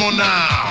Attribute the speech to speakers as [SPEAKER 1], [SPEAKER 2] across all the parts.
[SPEAKER 1] shaka now.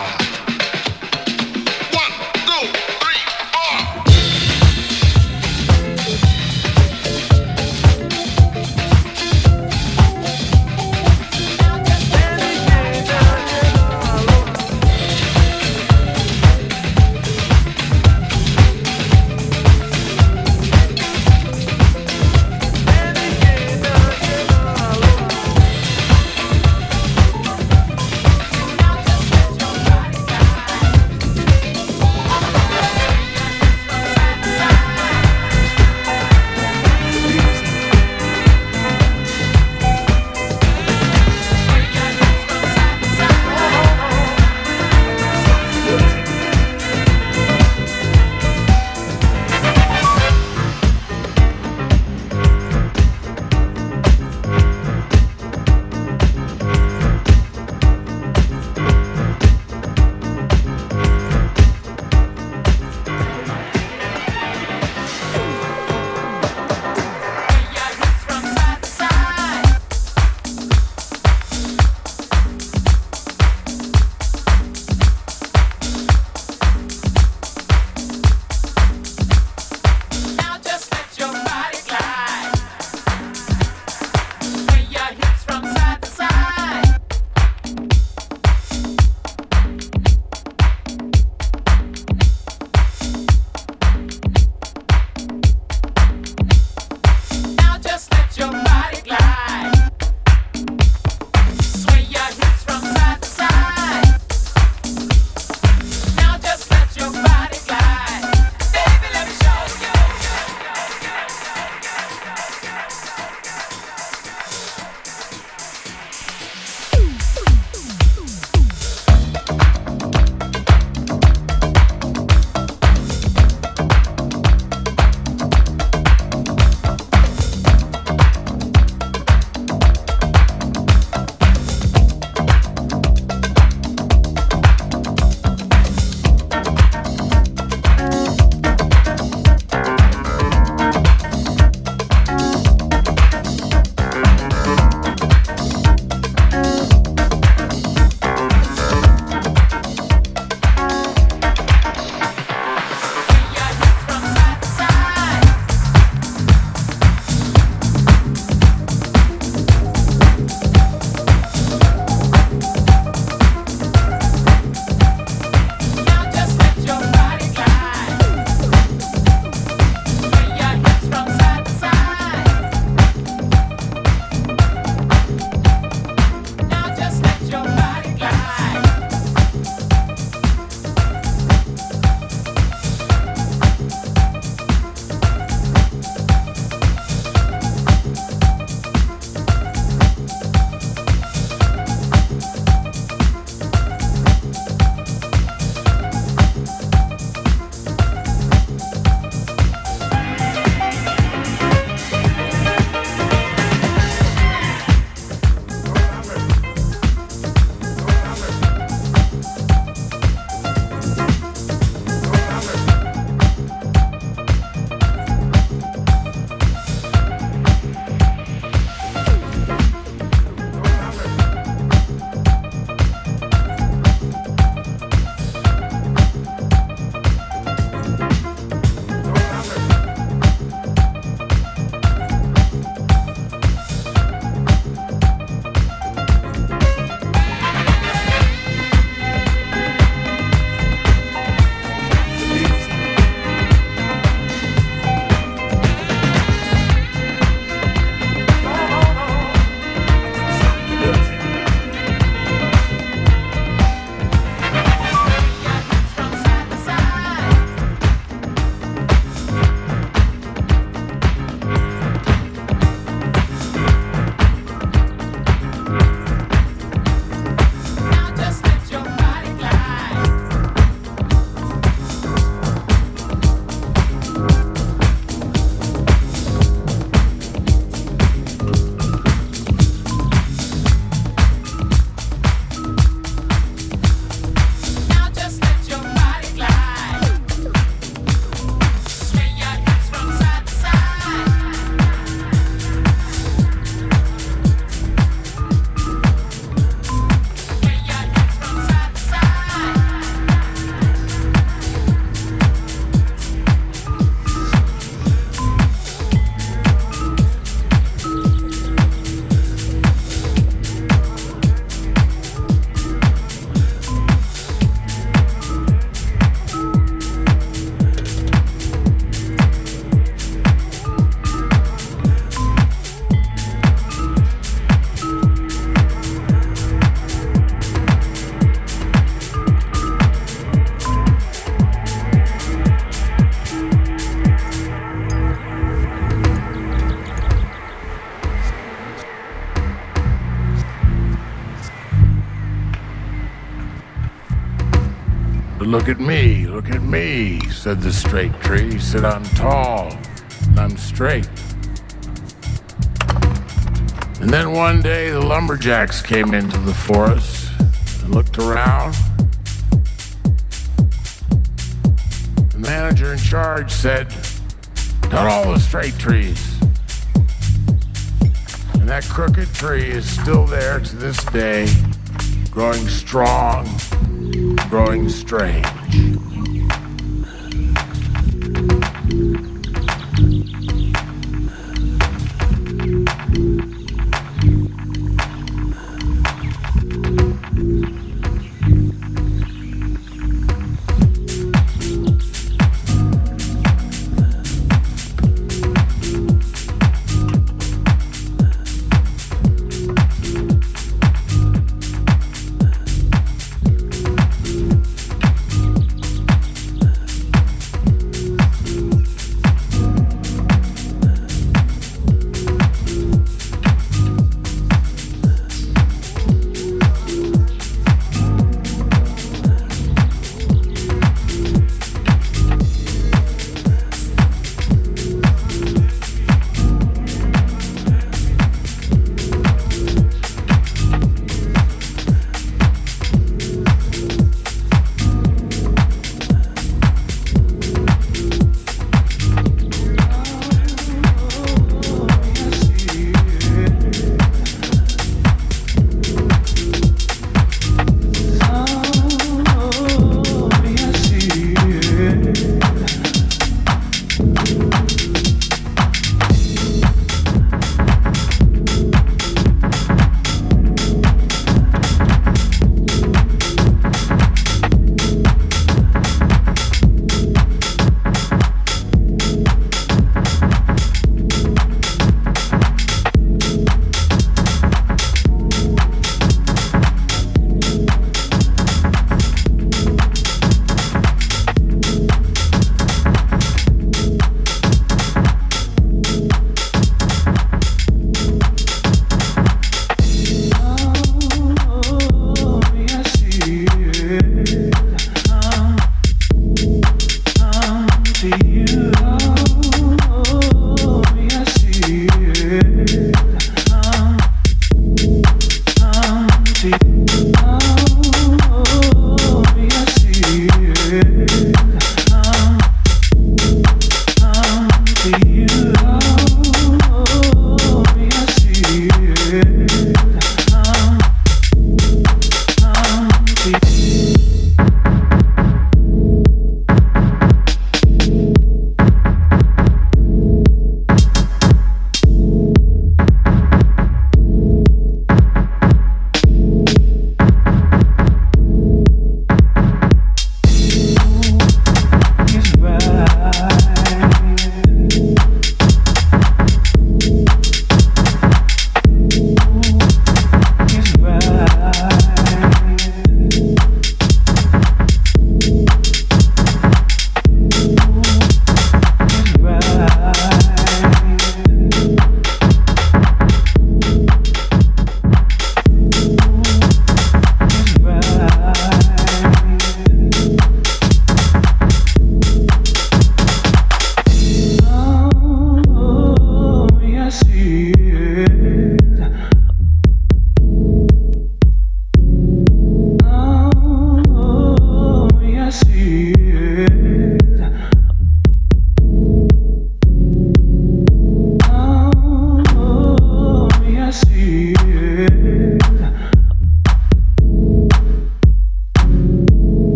[SPEAKER 2] Look at me, look at me, said the straight tree. Said, I'm tall and I'm straight. And then one day the lumberjacks came into the forest and looked around. The manager in charge said, Cut all the straight trees. And that crooked tree is still there to this day, growing strong, growing strange.